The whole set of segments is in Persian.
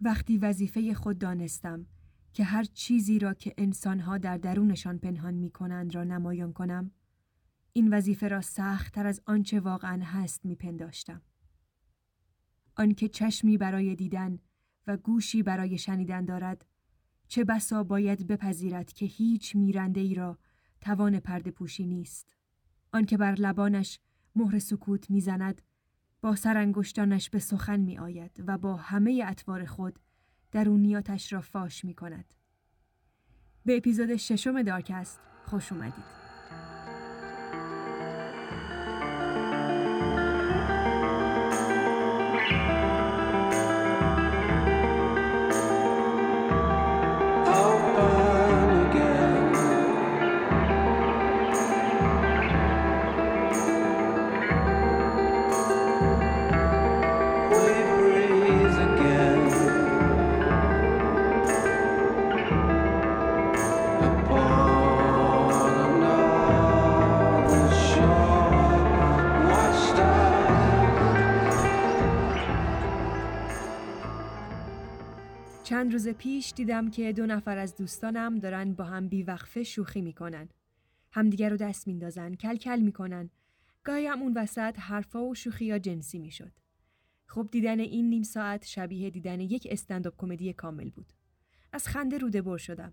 وقتی وظیفه خود دانستم که هر چیزی را که انسانها در درونشان پنهان می کنند را نمایان کنم این وظیفه را سخت تر از آنچه واقعا هست می پنداشتم. آنکه چشمی برای دیدن و گوشی برای شنیدن دارد چه بسا باید بپذیرد که هیچ میرنده ای را توان پرده پوشی نیست. آنکه بر لبانش مهر سکوت می‌زند با سرانگشتانش به سخن می آید و با همه اطوار خود درونیاتش را فاش می کند. به اپیزود ششم دارکست خوش اومدید. چند روز پیش دیدم که دو نفر از دوستانم دارن با هم بیوقفه شوخی می‌کنن. همدیگر رو دست میندازن، کل کل می‌کنن. گاهی هم اون وسط حرفا و شوخی یا جنسی می‌شد. خب دیدن این نیم ساعت شبیه دیدن یک استنداپ کمدی کامل بود. از خنده روده بر شدم.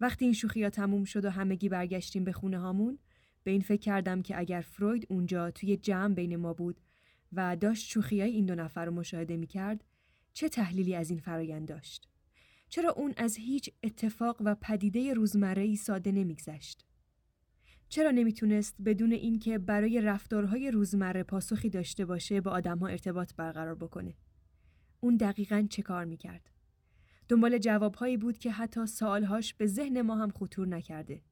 وقتی این شوخی ها تموم شد و همگی برگشتیم به خونه هامون به این فکر کردم که اگر فروید اونجا توی جمع بین ما بود و داشت شوخی های این دو نفر رو مشاهده می کرد چه تحلیلی از این فرایند داشت؟ چرا اون از هیچ اتفاق و پدیده روزمره ساده نمیگذشت؟ چرا نمی‌تونست بدون اینکه برای رفتارهای روزمره پاسخی داشته باشه با آدمها ارتباط برقرار بکنه؟ اون دقیقا چه کار می‌کرد؟ دنبال جوابهایی بود که حتی سوالهاش به ذهن ما هم خطور نکرده.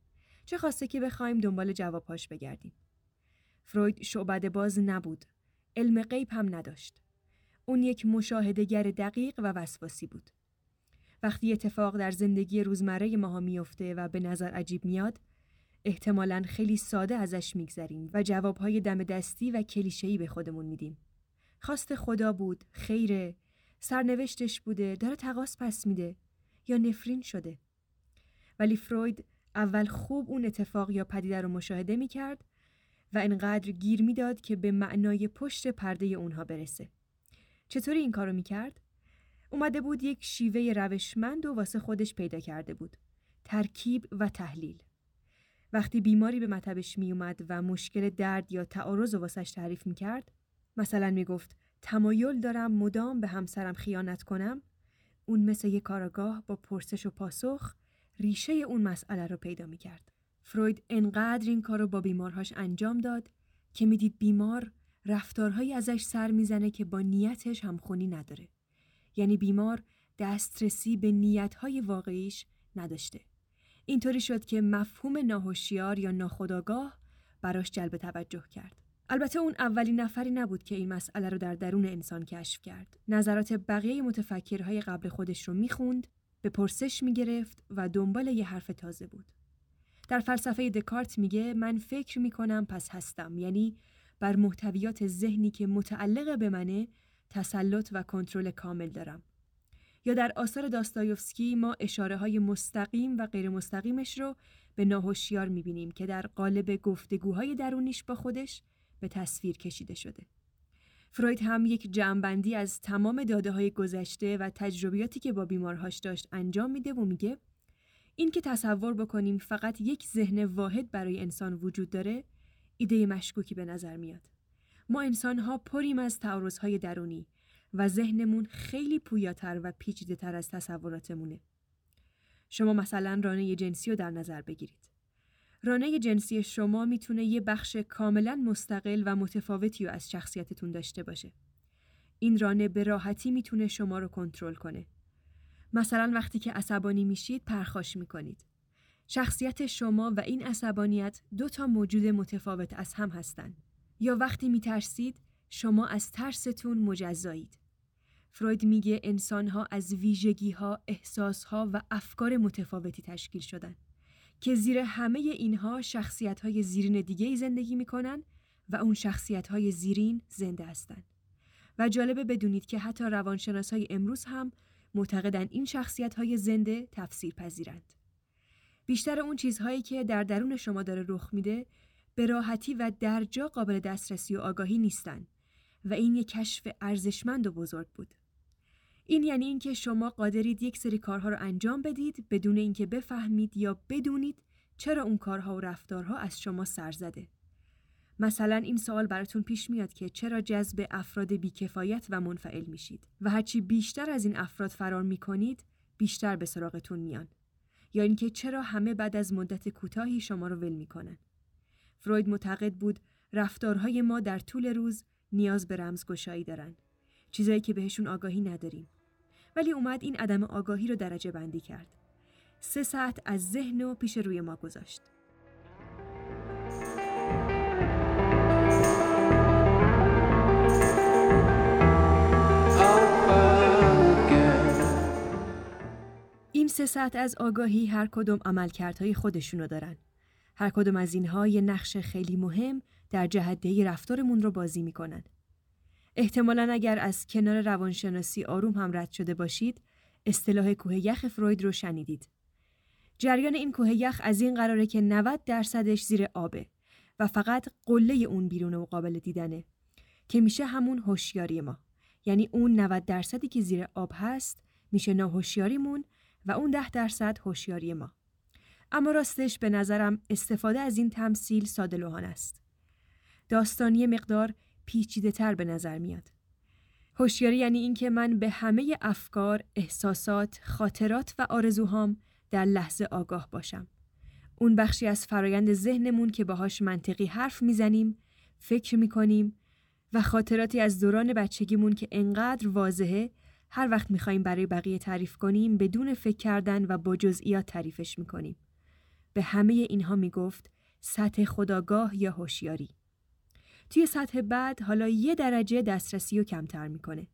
چه خواسته که بخوایم دنبال جوابهاش بگردیم؟ فروید شعبد باز نبود. علم غیب هم نداشت. اون یک مشاهدهگر دقیق و وسواسی بود. وقتی اتفاق در زندگی روزمره ماها میفته و به نظر عجیب میاد، احتمالا خیلی ساده ازش میگذریم و جوابهای دم دستی و کلیشه‌ای به خودمون میدیم. خواست خدا بود، خیره، سرنوشتش بوده، داره تقاس پس میده یا نفرین شده. ولی فروید اول خوب اون اتفاق یا پدیده رو مشاهده می‌کرد و انقدر گیر می‌داد که به معنای پشت پرده اونها برسه. چطوری این کارو می‌کرد؟ اومده بود یک شیوه روشمند و واسه خودش پیدا کرده بود. ترکیب و تحلیل. وقتی بیماری به مطبش میومد و مشکل درد یا تعارض واسش تعریف می‌کرد مثلا می‌گفت تمایل دارم مدام به همسرم خیانت کنم اون مثل یک کاراگاه با پرسش و پاسخ ریشه اون مسئله رو پیدا می‌کرد. فروید انقدر این کار رو با بیمارهاش انجام داد که می‌دید بیمار رفتارهایی ازش سر می‌زنه که با نیتش همخونی نداره. یعنی بیمار دسترسی به نیتهای واقعیش نداشته. اینطوری شد که مفهوم ناهوشیار یا ناخداگاه براش جلب توجه کرد. البته اون اولین نفری نبود که این مسئله رو در درون انسان کشف کرد. نظرات بقیه متفکرهای قبل خودش رو می‌خوند، به پرسش می‌گرفت و دنبال یه حرف تازه بود. در فلسفه دکارت میگه من فکر می‌کنم پس هستم یعنی بر محتویات ذهنی که متعلق به منه تسلط و کنترل کامل دارم. یا در آثار داستایوفسکی ما اشاره های مستقیم و غیر مستقیمش رو به ناهوشیار می‌بینیم که در قالب گفتگوهای درونیش با خودش به تصویر کشیده شده. فروید هم یک جمعبندی از تمام داده های گذشته و تجربیاتی که با بیمارهاش داشت انجام میده و میگه این که تصور بکنیم فقط یک ذهن واحد برای انسان وجود داره ایده مشکوکی به نظر میاد. ما انسان ها پریم از تعارض درونی و ذهنمون خیلی پویاتر و پیچیده تر از تصوراتمونه. شما مثلا رانه جنسی رو در نظر بگیرید. رانه جنسی شما می‌تونه یه بخش کاملا مستقل و متفاوتی رو از شخصیتتون داشته باشه. این رانه به راحتی می‌تونه شما رو کنترل کنه. مثلا وقتی که عصبانی میشید پرخاش می‌کنید. شخصیت شما و این عصبانیت دو تا موجود متفاوت از هم هستند. یا وقتی میترسید شما از ترستون مجزایید. فروید میگه انسانها از ویژگی ها، احساس ها و افکار متفاوتی تشکیل شدن که زیر همه اینها شخصیت های زیرین دیگه زندگی می‌کنن و اون شخصیت های زیرین زنده هستند. و جالبه بدونید که حتی روانشناس های امروز هم معتقدن این شخصیت های زنده تفسیر پذیرند. بیشتر اون چیزهایی که در درون شما داره رخ میده به راحتی و درجا قابل دسترسی و آگاهی نیستن و این یک کشف ارزشمند و بزرگ بود. این یعنی اینکه شما قادرید یک سری کارها رو انجام بدید بدون اینکه بفهمید یا بدونید چرا اون کارها و رفتارها از شما سر زده. مثلا این سوال براتون پیش میاد که چرا جذب افراد بیکفایت و منفعل میشید و هرچی بیشتر از این افراد فرار می‌کنید بیشتر به سراغتون میان یا اینکه چرا همه بعد از مدت کوتاهی شما رو ول می‌کنن. فروید معتقد بود رفتارهای ما در طول روز نیاز به رمزگشایی دارن. چیزایی که بهشون آگاهی نداریم. ولی اومد این عدم آگاهی رو درجه بندی کرد. سه ساعت از ذهن و پیش روی ما گذاشت. این سه ساعت از آگاهی هر کدوم عملکردهای خودشونو دارن. هر کدوم از اینها یه نقش خیلی مهم در جهدهی رفتارمون رو بازی می‌کنن. احتمالا اگر از کنار روانشناسی آروم هم رد شده باشید، اصطلاح کوه یخ فروید رو شنیدید. جریان این کوه یخ از این قراره که 90 درصدش زیر آبه و فقط قله اون بیرون و قابل دیدنه که میشه همون هوشیاری ما. یعنی اون 90 درصدی که زیر آب هست میشه ناهوشیاریمون و اون ده درصد هوشیاری ما. اما راستش به نظرم استفاده از این تمثیل ساده است. داستانی مقدار پیچیده تر به نظر میاد. هوشیاری یعنی اینکه من به همه افکار، احساسات، خاطرات و آرزوهام در لحظه آگاه باشم. اون بخشی از فرایند ذهنمون که باهاش منطقی حرف می‌زنیم، فکر می‌کنیم و خاطراتی از دوران بچگیمون که انقدر واضحه هر وقت می‌خوایم برای بقیه تعریف کنیم بدون فکر کردن و با جزئیات تعریفش می‌کنیم. به همه اینها می‌گفت سطح خداگاه یا هوشیاری. توی سطح بعد حالا یه درجه دسترسی رو کمتر می‌کنه.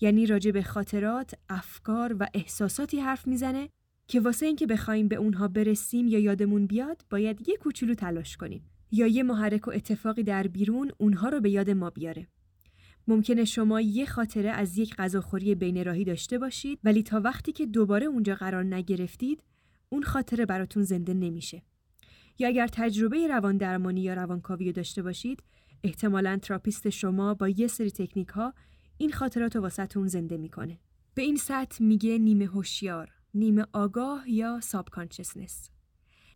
یعنی راجع به خاطرات، افکار و احساساتی حرف می‌زنه که واسه اینکه بخوایم به اونها برسیم یا یادمون بیاد باید یه کوچولو تلاش کنیم یا یه محرک و اتفاقی در بیرون اونها رو به یاد ما بیاره. ممکنه شما یه خاطره از یک غذاخوری بین راهی داشته باشید ولی تا وقتی که دوباره اونجا قرار نگرفتید اون خاطره براتون زنده نمیشه. یا اگر تجربه روان درمانی یا روانکاوی داشته باشید احتمالا تراپیست شما با یه سری تکنیک ها این خاطرات رو واسهتون زنده می‌کنه. به این سطح میگه نیمه هوشیار، نیمه آگاه یا ساب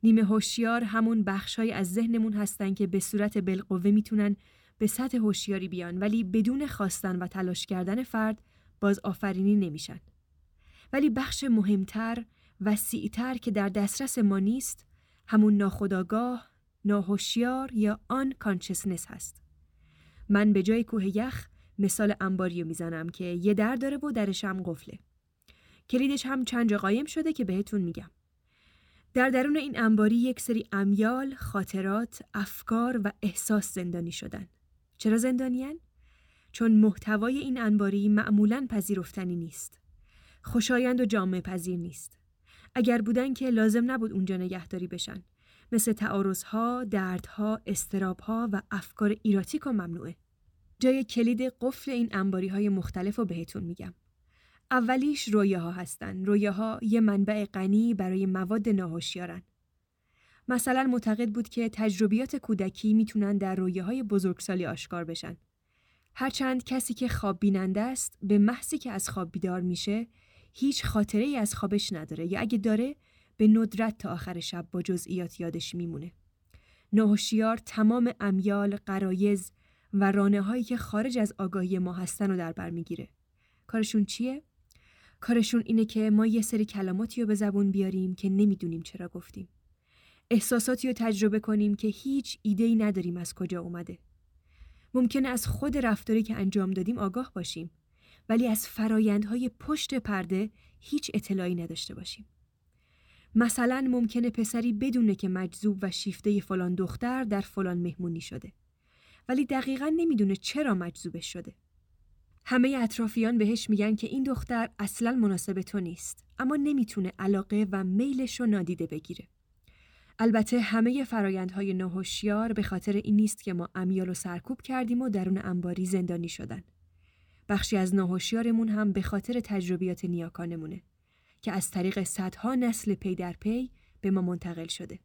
نیمه هوشیار همون بخشای از ذهنمون هستن که به صورت بالقوه می‌تونن به سطح هوشیاری بیان ولی بدون خواستن و تلاش کردن فرد باز آفرینی نمیشن. ولی بخش مهمتر وسیعتر که در دسترس ما نیست همون ناخداگاه، ناهوشیار یا آن کانشسنس هست. من به جای کوه یخ مثال انباری می‌زنم که یه در داره و درش هم قفله. کلیدش هم چند جا قایم شده که بهتون میگم. در درون این انباری یک سری امیال، خاطرات، افکار و احساس زندانی شدن. چرا زندانیان؟ چون محتوای این انباری معمولا پذیرفتنی نیست. خوشایند و جامعه پذیر نیست. اگر بودن که لازم نبود اونجا نگهداری بشن. مثل تعارضها، دردها، استرابها و افکار ایراتیک و ممنوعه. جای کلید قفل این انباری های مختلف رو بهتون میگم. اولیش رویاها هستن. رویاها یه منبع غنی برای مواد ناهوشیارن. مثلا معتقد بود که تجربیات کودکی می‌تونن در های بزرگسالی آشکار بشن. هرچند کسی که خواب بیننده است به محضی که از خواب بیدار میشه هیچ خاطره ای از خوابش نداره یا اگه داره به ندرت تا آخر شب با جزئیات یادش میمونه. ناهوشیار تمام امیال، قرایز و رانه هایی که خارج از آگاهی ما هستن رو در بر می‌گیره. کارشون چیه؟ کارشون اینه که ما یه سری کلماتی رو به زبون بیاریم که نمی‌دونیم چرا گفتیم. احساساتی رو تجربه کنیم که هیچ ایده‌ای نداریم از کجا اومده. ممکنه از خود رفتاری که انجام دادیم آگاه باشیم ولی از فرایندهای پشت پرده هیچ اطلاعی نداشته باشیم. مثلا ممکنه پسری بدونه که مجذوب و شیفته فلان دختر در فلان مهمونی شده ولی دقیقا نمی‌دونه چرا مجذوبش شده. همه اطرافیان بهش میگن که این دختر اصلا مناسب تو نیست اما نمی‌تونه علاقه و میلش رو نادیده بگیره. البته همه فرایندهای ناهوشیار به خاطر این نیست که ما امیال و سرکوب کردیم و درون انباری زندانی شدن. بخشی از ناهوشیارمون هم به خاطر تجربیات نیاکانمونه که از طریق صدها نسل پی در پی به ما منتقل شده.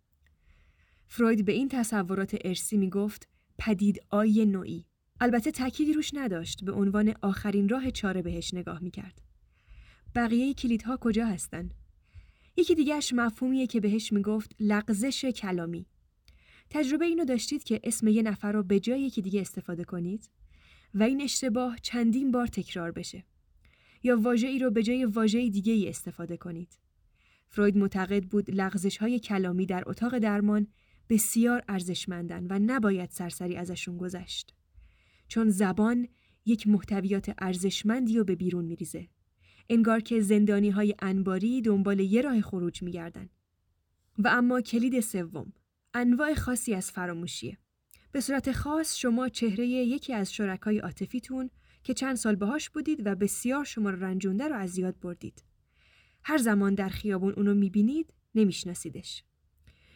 فروید به این تصورات ارثی می گفت پدیدآیی نوعی. البته تأکیدی روش نداشت به عنوان آخرین راه چاره بهش نگاه می کرد. بقیه کلیدها کجا هستن؟ یکی دیگهش مفهومیه که بهش می‌گفت لغزش کلامی. تجربه اینو داشتید که اسم یه نفر رو به جای یکی دیگه استفاده کنید و این اشتباه چندین بار تکرار بشه. یا واژه ای رو به جای واژه دیگه ای استفاده کنید. فروید معتقد بود لغزش های کلامی در اتاق درمان بسیار ارزشمندن و نباید سرسری ازشون گذشت. چون زبان یک محتویات ارزشمندی رو به بیرون میریزه. انگار که زندانی های انباری دنبال یه راه خروج میگردن. و اما کلید سوم انواع خاصی از فراموشیه. به صورت خاص شما چهره یکی از شرکای عاطفیتون که چند سال باهاش بودید و بسیار شما رو رنجونده رو از یاد بردید. هر زمان در خیابون اونو می‌بینید نمیشناسیدش.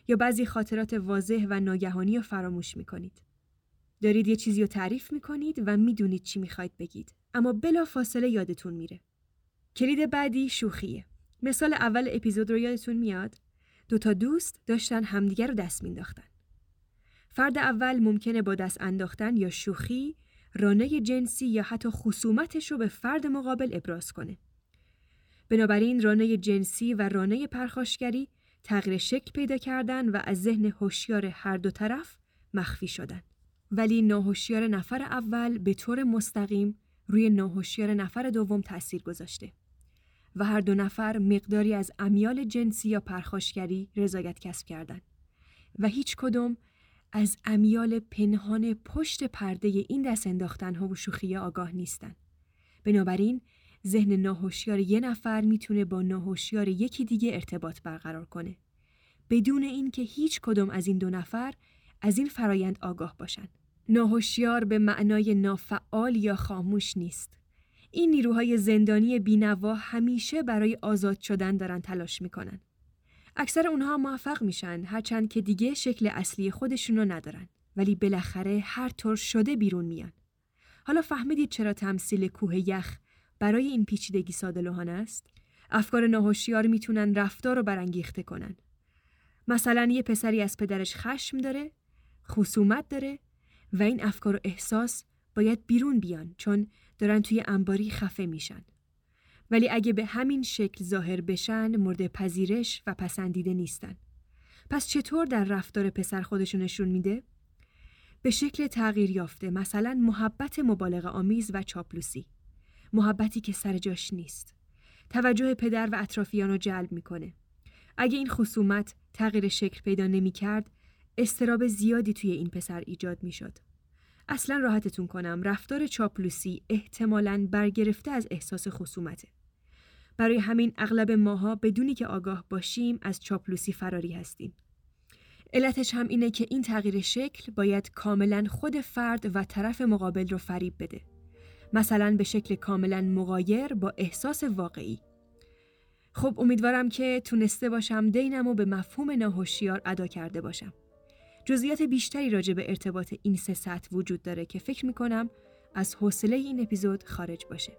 یا بعضی خاطرات واضح و ناگهانی رو فراموش می‌کنید. دارید یه چیزی رو تعریف می‌کنید و می‌دونید چی می‌خواید بگید اما بلا فاصله یادتون میره. کلید بعدی شوخیه. مثال اول اپیزود رو یادتون میاد؟ دو تا دوست داشتن همدیگر رو دست مینداختن. فرد اول ممکنه با دست انداختن یا شوخی رانه جنسی یا حتی خصومتش رو به فرد مقابل ابراز کنه. بنابراین رانه جنسی و رانه پرخاشگری تغییر شکل پیدا کردن و از ذهن هوشیار هر دو طرف مخفی شدن. ولی ناهوشیار نفر اول به طور مستقیم روی ناهوشیار نفر دوم تاثیر گذاشته و هر دو نفر مقداری از امیال جنسی یا پرخاشگری رضایت کسب کردند و هیچ کدوم از امیال پنهان پشت پرده این دست انداختن ها و شوخی آگاه نیستن. بنابراین ذهن ناهوشیار یه نفر می‌تونه با ناهوشیار یکی دیگه ارتباط برقرار کنه بدون اینکه هیچ کدوم از این دو نفر از این فرایند آگاه باشن. ناهوشیار به معنای نافعال یا خاموش نیست. این نیروهای زندانی بینوا همیشه برای آزاد شدن دارن تلاش می‌کنن. اکثر اونها موفق میشن هرچند که دیگه شکل اصلی خودشونو ندارن ولی بالاخره هر طور شده بیرون میان. حالا فهمیدید چرا تمثیل کوه یخ برای این پیچیدگی ساده است؟ افکار ناهوشیار می‌تونن رفتار رو برانگیخته کنن. مثلا یه پسری از پدرش خشم داره، خصومت داره و این افکار و احساس باید بیرون بیان چون دارن توی انباری خفه میشن. ولی اگه به همین شکل ظاهر بشن مورد پذیرش و پسندیده نیستن. پس چطور در رفتار پسر خودشو نشون میده؟ به شکل تغییر یافته مثلا محبت مبالغه آمیز و چاپلوسی. محبتی که سر جاش نیست. توجه پدر و اطرافیان رو جلب می‌کنه. اگه این خصومت تغییر شکل پیدا نمی کرد، استراب زیادی توی این پسر ایجاد می شد. اصلا راحتتون کنم رفتار چاپلوسی احتمالاً برگرفته از احساس خصومته. برای همین اغلب ماها بدونی که آگاه باشیم از چاپلوسی فراری هستیم. علتش هم اینه که این تغییر شکل باید کاملا خود فرد و طرف مقابل رو فریب بده. مثلا به شکل کاملا مغایر با احساس واقعی. خب امیدوارم که تونسته باشم دینم و به مفهوم ناهوشیار ادا کرده باشم. جزئیات بیشتری راجع به ارتباط این سه سطح وجود داره که فکر می‌کنم از حوصله این اپیزود خارج باشه.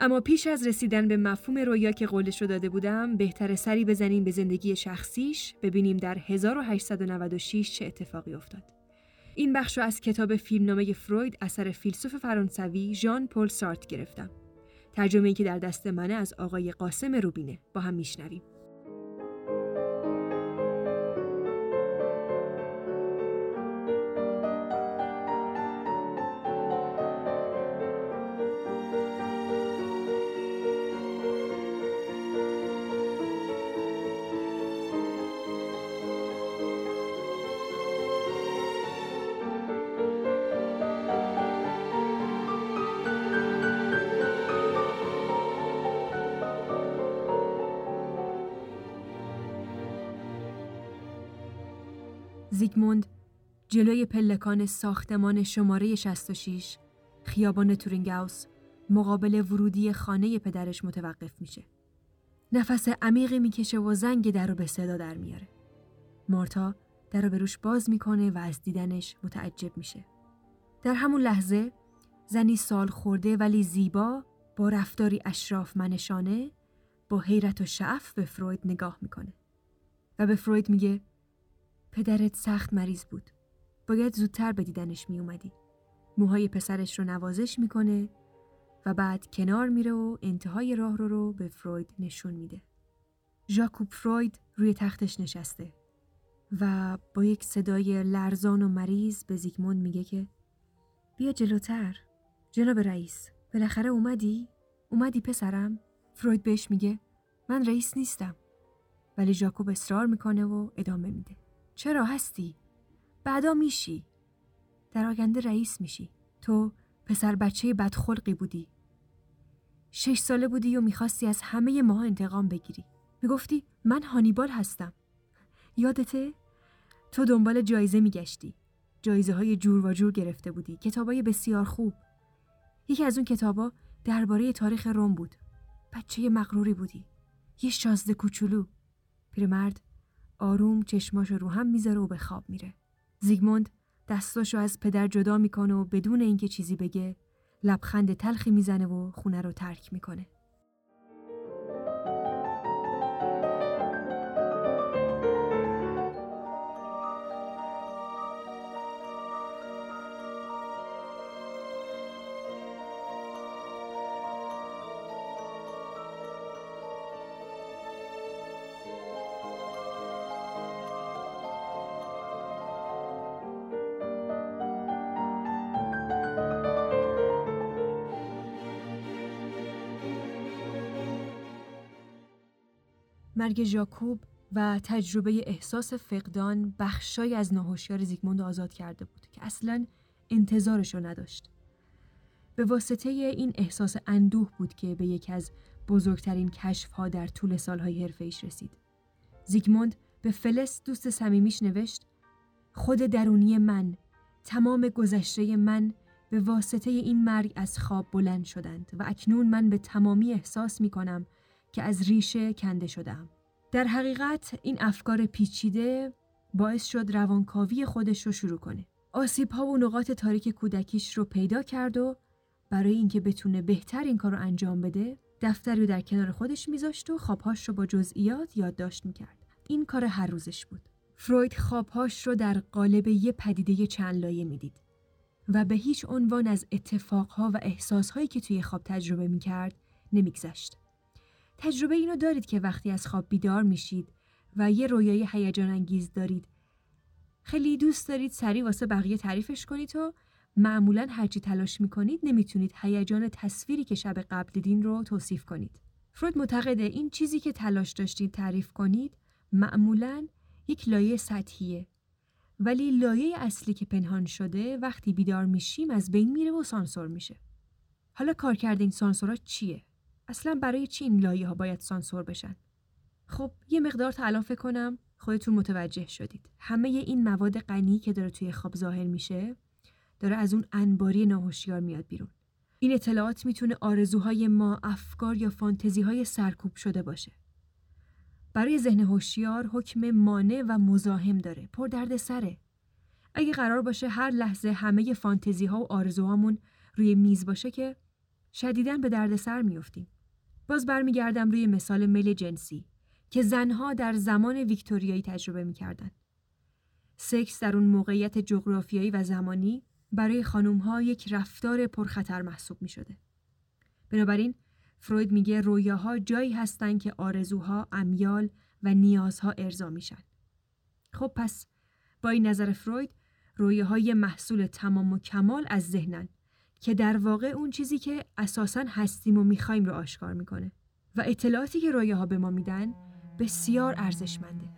اما پیش از رسیدن به مفهوم رویا که قولش رو داده بودم بهتر سری بزنیم به زندگی شخصیش ببینیم در 1896 چه اتفاقی افتاد. این بخش رو از کتاب فیلمنامه فروید اثر فیلسوف فرانسوی ژان پل سارت گرفتم. ترجمه ای که در دست منه از آقای قاسم روبینه با هم میشنویم. زیگموند جلوی پلکان ساختمان شماره 66 خیابان تورینگاوس مقابل ورودی خانه پدرش متوقف میشه. نفس عمیقی می‌کشه و زنگ در رو به صدا در میاره. مارتا در رو به روش باز می‌کنه و از دیدنش متعجب میشه. در همون لحظه زنی سال خورده ولی زیبا با رفتاری اشراف منشانه با حیرت و شعف به فروید نگاه می‌کنه و به فروید میگه پدرت سخت مریض بود. باید زودتر به دیدنش میومدی موهای پسرش رو نوازش می‌کنه و بعد کنار میره و انتهای راه رو رو به فروید نشون میده. ژاکوب فروید روی تختش نشسته و با یک صدای لرزان و مریض به زیگموند میگه که بیا جلوتر. جناب رئیس بالاخره اومدی؟ اومدی پسرم؟ فروید بهش میگه من رئیس نیستم. ولی ژاکوب اصرار می‌کنه و ادامه میده. چرا هستی؟ بعدا میشی. در آینده رئیس میشی. تو پسر بچه بدخلقی بودی. شش ساله بودی و می‌خواستی از همه ماها انتقام بگیری. می‌گفتی من هانیبال هستم. یادته؟ تو دنبال جایزه میگشتی. جایزه های جور و جور گرفته بودی. کتابای بسیار خوب. یکی از اون کتابا درباره تاریخ روم بود. بچه مغروری بودی. یه شازده کوچولو. پیرمرد آروم چشماشو رو هم می‌ذاره و به خواب میره. زیگموند دستاشو از پدر جدا می‌کنه و بدون اینکه چیزی بگه لبخند تلخی می‌زنه و خونه رو ترک می‌کنه. مرگ ژاکوب و تجربه احساس فقدان بخشای از ناهوشیار زیگموند آزاد کرده بود که اصلا انتظارش رو نداشت. به واسطه این احساس اندوه بود که به یکی از بزرگترین کشفها در طول سالهای حرفه رسید. زیگموند به فلس دوست صمیمیش نوشت خود درونی من تمام گذشته من به واسطه این مرگ از خواب بلند شدند و اکنون من به تمامی احساس می کنم که از ریشه کنده شدم. در حقیقت این افکار پیچیده باعث شد روانکاوی خودش رو شروع کنه. آسیب ها و نقاط تاریک کودکیش رو پیدا کرد و برای اینکه بتونه بهتر این کار رو انجام بده دفتری رو در کنار خودش میذاشت و خوابهاش رو با جزئیات یادداشت می‌کرد. این کار هر روزش بود. فروید خوابهاش رو در قالب یه پدیده چند لایه می‌دید و به هیچ عنوان از اتفاقها و احساسهایی که توی خواب تجربه می‌کرد نمیگذشت. تجربه اینو دارید که وقتی از خواب بیدار میشید و یه رویای هیجان انگیز دارید خیلی دوست دارید سریع واسه بقیه تعریفش کنید و معمولا هرچی تلاش می‌کنید نمی‌تونید هیجان تصویری که شب قبل دیدین رو توصیف کنید. فروید معتقده این چیزی که تلاش داشتید تعریف کنید معمولا یک لایه سطحیه ولی لایه اصلی که پنهان شده وقتی بیدار میشیم از بین میره و سانسور میشه. حالا کارکرد این سانسورها چیه؟ اصلا برای چی این لایه ها باید سانسور بشن؟ خب یه مقدار تلافه کنم خودتون متوجه شدید. همه این مواد غنی که داره توی خواب ظاهر میشه داره از اون انباری ناهوشیار میاد بیرون. این اطلاعات می‌تونه آرزوهای ما، افکار یا فانتزی های سرکوب شده باشه. برای ذهن هوشیار حکم مانع و مزاحم داره. پر درد سره. اگه قرار باشه هر لحظه همه فانتزی ها و آرزوهامون روی میز باشه که شدیداً به درد سر میفتیم. باز برمیگردم روی مثال میل جنسی که زنها در زمان ویکتوریایی تجربه می‌کردن. سکس در اون موقعیت جغرافیایی و زمانی برای خانومها یک رفتار پرخطر محسوب می شده. بنابراین فروید میگه رویاها جایی هستن که آرزوها، امیال و نیازها ارضا میشن. خب پس با این نظر فروید رویاهای محصول تمام و کمال از ذهنن که در واقع اون چیزی که اساسا هستیم و می‌خوایم رو آشکار می‌کنه و اطلاعاتی که رویاها به ما میدن بسیار ارزشمنده.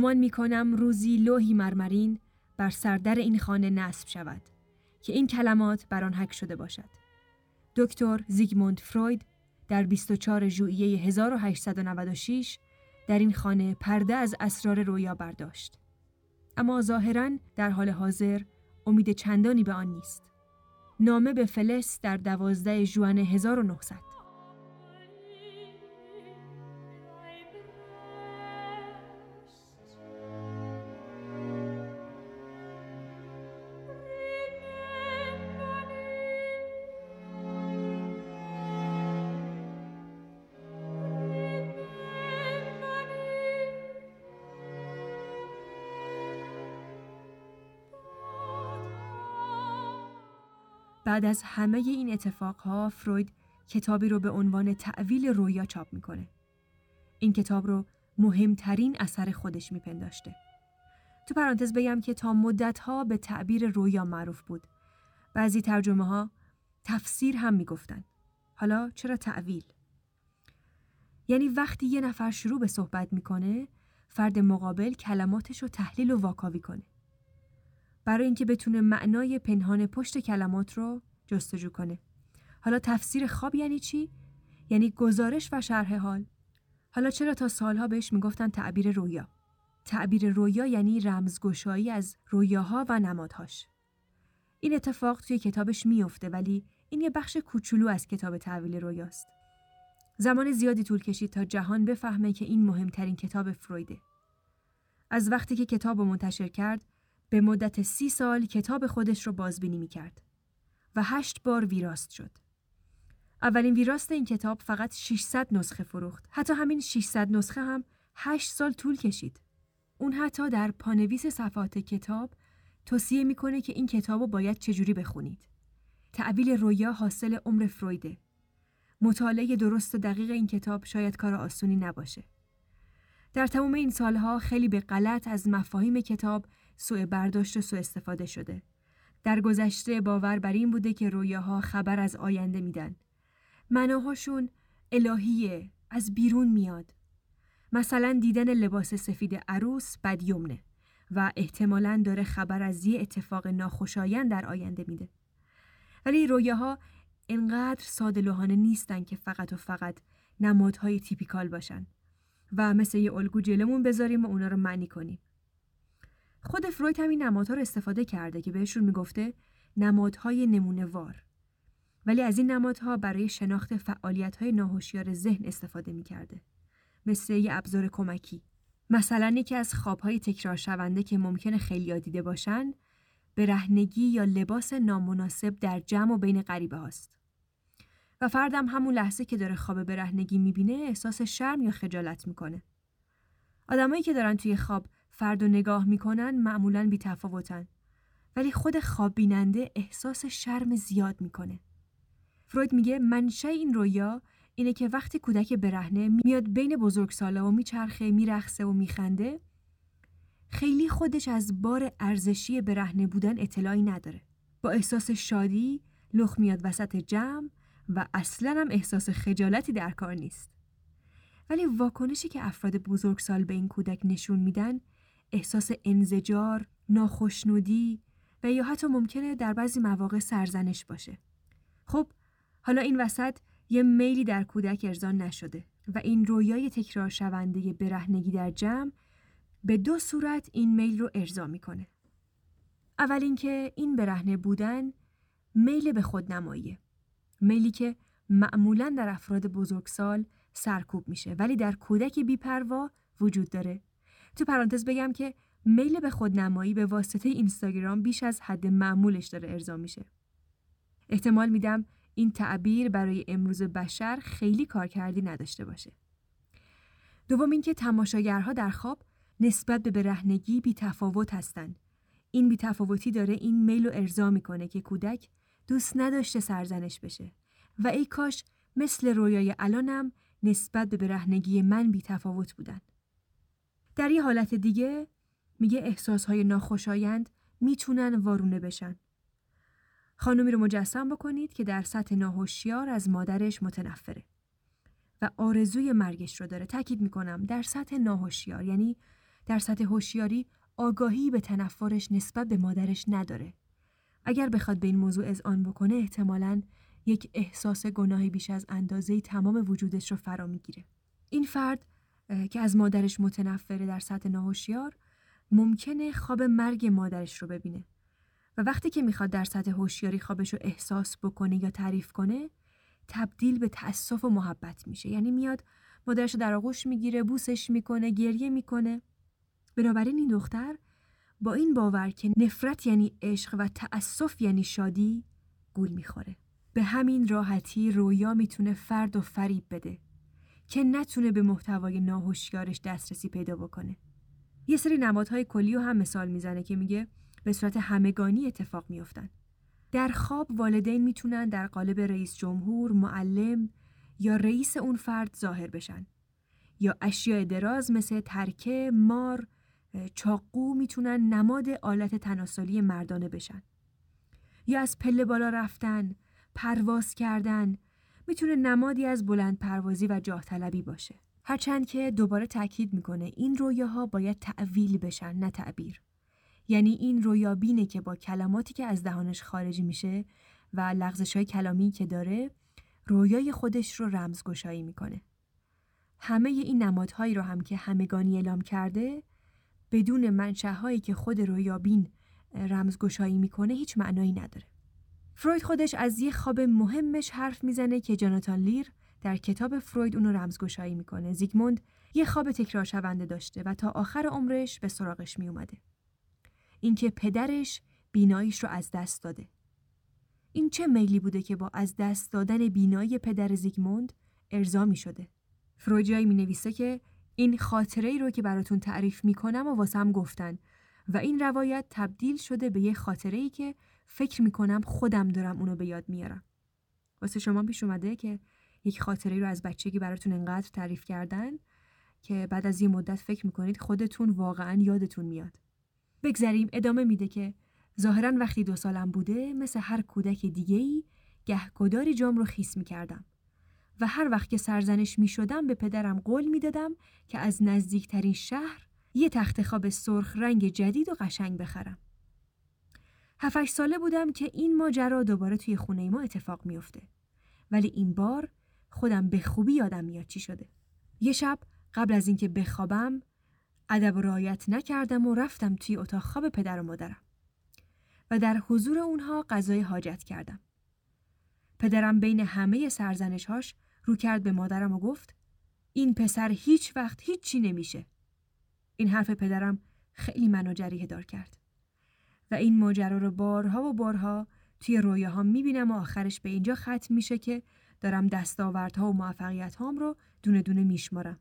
گمان می کنم روزی لوحی مرمرین بر سردر این خانه نصب شود که این کلمات بر آن حک شده باشد. دکتر زیگموند فروید در 24 ژوئیه 1896 در این خانه پرده از اسرار رویا برداشت. اما ظاهرا در حال حاضر امید چندانی به آن نیست. نامه به فلس در دوازده ژوئن 1900 بعد از همه این اتفاقها فروید کتابی رو به عنوان تعویل رویا چاپ می‌کنه. این کتاب رو مهمترین اثر خودش میپنداشته. تو پرانتز بگم که تا مدتها به تعبیر رویا معروف بود. بعضی ترجمه ها تفسیر هم می‌گفتن. حالا چرا تعویل؟ یعنی وقتی یه نفر شروع به صحبت می‌کنه فرد مقابل کلماتش رو تحلیل و واکاوی کنه. برای اینکه بتونه معنای پنهان پشت کلمات رو جستجو کنه. حالا تفسیر خواب یعنی چی؟ یعنی گزارش و شرح حال. حالا چرا تا سالها بهش می‌گفتن تعبیر رویا؟ تعبیر رویا یعنی رمزگشایی از رویاها و نمادهاش. این اتفاق توی کتابش میفته ولی این یه بخش کوچولو از کتاب تعویل رویاست. زمان زیادی طول کشید تا جهان بفهمه که این مهمترین کتاب فرویده. از وقتی که کتاب رو منتشر کرد به مدت سی سال کتاب خودش رو بازبینی می کرد و هشت بار ویراست شد. اولین ویراست این کتاب فقط 600 نسخه فروخت. حتی همین 600 نسخه هم 8 سال طول کشید. اون حتی در پانویس صفحات کتاب توصیه می‌کنه که این کتاب رو باید چجوری بخونید. تعویل رویا حاصل عمر فرویده. مطالعه درست و دقیق این کتاب شاید کار آسونی نباشه. در تمام این سالها خیلی به غلط از مفاهیم کتاب سوء برداشت و سوء استفاده شده. در گذشته باور بر این بوده که رویاها خبر از آینده میدن. مناهاشون الهیه، از بیرون میاد. مثلا دیدن لباس سفید عروس بدیومنه و احتمالا داره خبر از یه اتفاق ناخوشایند در آینده میده. ولی رویاها انقدر ساده لوحانه نیستن که فقط و فقط نمادهای تیپیکال باشن و مثل یه الگو جلمون بذاریم و اونا رو معنی کنیم. خود فروید همین نمادها رو استفاده کرده که بهشون می‌گفته نمادهای نمونه وار. ولی از این نمادها برای شناخت فعالیت‌های ناهوشیار ذهن استفاده می‌کرده. مثل یه ابزار کمکی. مثلا یکی از خوابهای تکرار شونده که ممکنه خیلی دیده باشن برهنگی یا لباس نامناسب در جمع و بین غریبه هاست. و فردم همون لحظه که داره خواب برهنگی می‌بینه احساس شرم یا خجالت می‌کنه. آدمایی که دارن توی خواب فرد و نگاه می‌کنن معمولا بی تفاوتن. ولی خود خواب بیننده احساس شرم زیاد می‌کنه. فروید میگه منشه این رویا اینه که وقتی کودک برهنه میاد بین بزرگسالا و میچرخه میرخصه و میخنده خیلی خودش از بار ارزشی برهنه بودن اطلاعی نداره. با احساس شادی لخ میاد وسط جمع و اصلا هم احساس خجالتی در کار نیست. ولی واکنشی که افراد بزرگسال به این کودک نشون میدن احساس انزجار، ناخشنودی و یا حتی ممکنه در بعضی مواقع سرزنش باشه. خب حالا این وسط یه میلی در کودک ارزان نشده و این رویای تکرار شونده برهنگی در جمع به دو صورت این میل رو ارضا می‌کنه. اول اینکه این برهنه بودن میل به خودنماییه. میلی که معمولا در افراد بزرگسال سرکوب میشه ولی در کودک بیپروا وجود داره تو پرانتز بگم که میل به خودنمایی به واسطه اینستاگرام بیش از حد معمولش داره ارضا میشه. احتمال میدم این تعبیر برای امروز بشر خیلی کارکردی نداشته باشه. دوم اینکه تماشاگرها در خواب نسبت به برهنگی بی تفاوت هستند. این بی تفاوتی داره این میل رو ارضا می‌کنه که کودک دوست نداشته سرزنش بشه و ای کاش مثل رویای الانم نسبت به برهنگی من بی تفاوت بودن. در یه حالت دیگه میگه احساسهای ناخوشایند می‌تونن وارونه بشن. خانومی رو مجسم بکنید که در سطح ناهوشیار از مادرش متنفره و آرزوی مرگش رو داره. تاکید می‌کنم در سطح ناهوشیار یعنی در سطح هوشیاری آگاهی به تنفرش نسبت به مادرش نداره. اگر بخواد به این موضوع آن بکنه احتمالاً یک احساس گناهی بیش از اندازه تمام وجودش رو فرا می‌گیره. این فرد که از مادرش متنفره در سطح ناهوشیار ممکنه خواب مرگ مادرش رو ببینه. و وقتی که می‌خواد در سطح هوشیاری خوابش رو احساس بکنه یا تعریف کنه تبدیل به تأسف و محبت میشه. یعنی میاد مادرش رو در آغوش می‌گیره بوسش می‌کنه گریه می‌کنه. بنابراین این دختر با این باور که نفرت یعنی عشق و تأسف یعنی شادی گول می‌خوره. به همین راحتی رویا می‌تونه فرد و فریب بده. که نتونه به محتوای ناهوشیارش دسترسی پیدا بکنه. یه سری نمادهای کلی هم مثال می‌زنه که میگه به صورت همگانی اتفاق میافتن. در خواب والدین می‌تونن در قالب رئیس جمهور، معلم یا رئیس اون فرد ظاهر بشن. یا اشیاء دراز مثل ترکه، مار، چاقو می‌تونن نماد آلت تناسلی مردانه بشن. یا از پله بالا رفتن، پرواز کردن می‌تونه نمادی از بلند پروازی و جاه طلبی باشه. هرچند که دوباره تاکید می‌کنه این رویاها باید تعویل بشن نه تعبیر. یعنی این رویابینه که با کلماتی که از دهانش خارج میشه و لغزش های کلامی که داره رویای خودش رو رمزگشایی می‌کنه. همه این نمادهایی رو هم که همگانی اعلام کرده بدون منشأهایی که خود رویابین رمزگشایی می‌کنه هیچ معنایی نداره. فروید خودش از یه خواب مهمش حرف می‌زنه که جاناتان لیر در کتاب فروید اونو رمزگشایی می‌کنه. زیگموند یه خواب تکرار شونده داشته و تا آخر عمرش به سراغش میومده. اینکه پدرش بیناییش رو از دست داده. این چه میلی بوده که با از دست دادن بینایی پدر زیگموند ارضا می شده. فروید جایی می نویسه که این خاطره ای رو که براتون تعریف می کنم و واسم گفتن و این روایت تبدیل شده به یه خاطره ای که فکر می‌کنم خودم دارم اونو به یاد میارم. واسه شما پیش اومده که یک خاطره رو از بچگی براتون انقدر تعریف کردن که بعد از یه مدت فکر می‌کنید خودتون واقعا یادتون میاد. بگذریم ادامه میده که ظاهرا وقتی دو سالم بوده مثل هر کودک دیگه ای گهگداری جام رو خیس می‌کردم و هر وقت که سرزنش می‌شدم به پدرم قول می‌دادم که از نزدیکترین شهر یه تخت خواب سرخ رنگ جدید و قشنگ بخرم. هفتش ساله بودم که این ماجرا دوباره توی خونه ما اتفاق میفته. ولی این بار خودم به خوبی یادم میاد چی شده. یه شب قبل از اینکه بخوابم ادب و رعایت نکردم و رفتم توی اتاق خواب پدر و مادرم. و در حضور اونها غذای حاجت کردم. پدرم بین همه سرزنشهاش رو کرد به مادرم و گفت این پسر هیچ وقت هیچی نمیشه. این حرف پدرم خیلی منو جریه دار کرد. و این ماجرا رو بارها و بارها توی رویاهام می‌بینم و آخرش به اینجا ختم میشه که دارم دستاوردها و موفقیت هام رو دونه دونه میشمارم.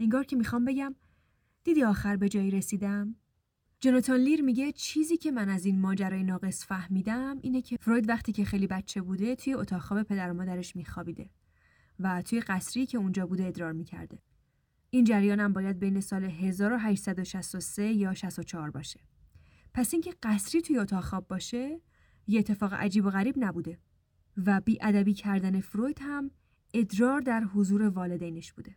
انگار که می‌خوام بگم دیدی آخر به جایی رسیدم؟ جوناتان لیر میگه چیزی که من از این ماجرای ناقص فهمیدم اینه که فروید وقتی که خیلی بچه بوده توی اتاق خواب پدر و مادرش میخوابیده و توی قصری که اونجا بوده ادرار می‌کرده. این جریان هم باید بین سال 1863 یا 64 باشه. پس اینکه قصری توی اتاق خواب باشه یه اتفاق عجیب و غریب نبوده و بی ادبی کردن فروید هم ادرار در حضور والدینش بوده.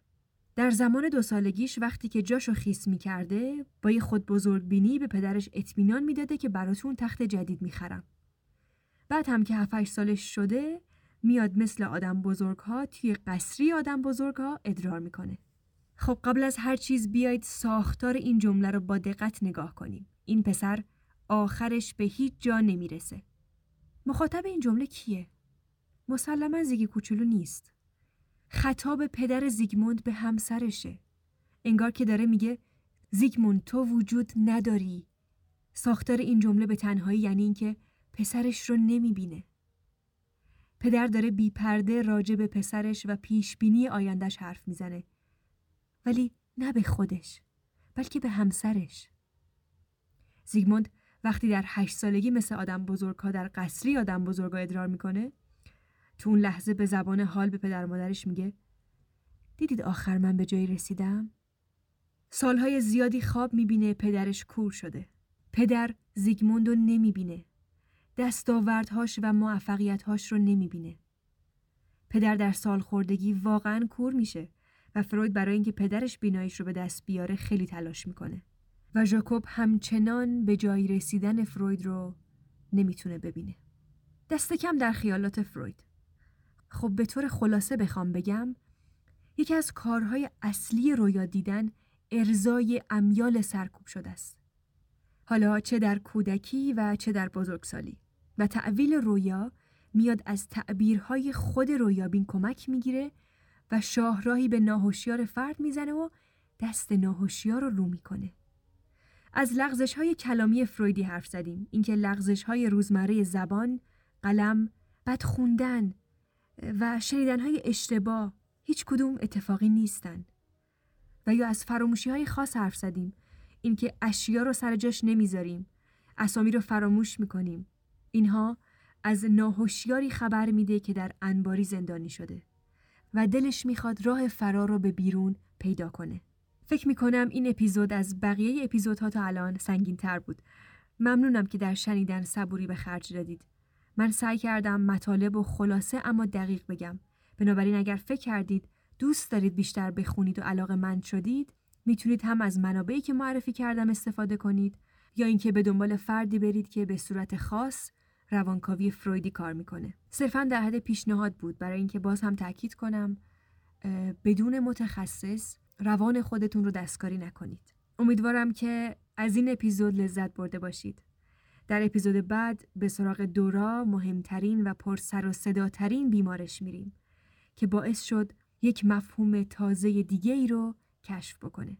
در زمان دو سالگیش وقتی که جاشو خیس می کرده با یه خود بزرگ بینی به پدرش اطمینان می‌داده که براتون تخت جدید می‌خرم. بعد هم که 7 سالش شده میاد مثل آدم بزرگ ها توی قصری آدم بزرگ ها ادرار می‌کنه. خب قبل از هر چیز بیاید ساختار این جمله رو با دقت نگاه کنیم. این پسر آخرش به هیچ جا نمی‌رسه. مخاطب این جمله کیه؟ مسلما زیگی کوچولو نیست. خطاب پدر زیگموند به همسرشه. انگار که داره میگه زیگموند تو وجود نداری. ساختار این جمله به تنهایی یعنی اینکه پسرش رو نمی‌بینه. پدر داره بیپرده راجع به پسرش و پیشبینی آیندهش حرف می‌زنه. ولی نه به خودش بلکه به همسرش. زیگموند وقتی در هشت سالگی مثل آدم بزرگها در قصری آدم بزرگا ادرار می‌کنه تو اون لحظه به زبان حال به پدر مادرش میگه دیدید آخر من به جایی رسیدم؟ سالهای زیادی خواب می‌بینه پدرش کور شده. پدر زیگموند رو نمی‌بینه. دستاوردهاش و موفقیتهاش رو نمی‌بینه. پدر در سال خوردگی واقعا کور میشه و فروید برای اینکه پدرش بیناییش رو به دست بیاره خیلی تلاش می‌کنه. و ژاکوب همچنان به جایی رسیدن فروید رو نمی‌تونه ببینه. دست کم در خیالات فروید. خب به طور خلاصه بخوام بگم یکی از کارهای اصلی رویا دیدن ارزای امیال سرکوب شده است. حالا چه در کودکی و چه در بزرگسالی و تعویل رویا میاد از تعبیرهای خود رویابین کمک می‌گیره و شاهراهی به ناهوشیار فرد می‌زنه و دست ناهوشیار رو رو می‌کنه. از لغزش های کلامی فرویدی حرف زدیم. اینکه لغزش های روزمره زبان، قلم، بد خوندن و شنیدن های اشتباه هیچ کدوم اتفاقی نیستن. و یا از فراموشی های خاص حرف زدیم. اینکه اشیا رو سر جاش نمی‌ذاریم. اسامی رو فراموش می‌کنیم. اینها از ناهوشیاری خبر میده که در انباری زندانی شده. و دلش می‌خواد راه فرار رو به بیرون پیدا کنه. فکر می‌کنم این اپیزود از بقیه اپیزودها تا الان سنگین تر بود. ممنونم که در شنیدن صبوری به خرج دادید. من سعی کردم مطالب و خلاصه اما دقیق بگم. بنابراین اگر فکر کردید دوست دارید بیشتر بخونید و علاقه مند شدید می‌تونید هم از منابعی که معرفی کردم استفاده کنید یا اینکه به دنبال فردی برید که به صورت خاص روانکاوی فرویدی کار می‌کنه. صرفا در حد پیشنهاد بود. برای اینکه باز هم تاکید کنم بدون متخصص روان خودتون رو دستکاری نکنید امیدوارم که از این اپیزود لذت برده باشید در اپیزود بعد به سراغ دورا مهمترین و پر سر و صداترین بیمارش میریم که باعث شد یک مفهوم تازه دیگه ای رو کشف بکنه.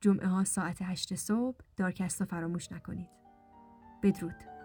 جمعه ها ساعت هشت صبح دارکست رو فراموش نکنید. بدرود.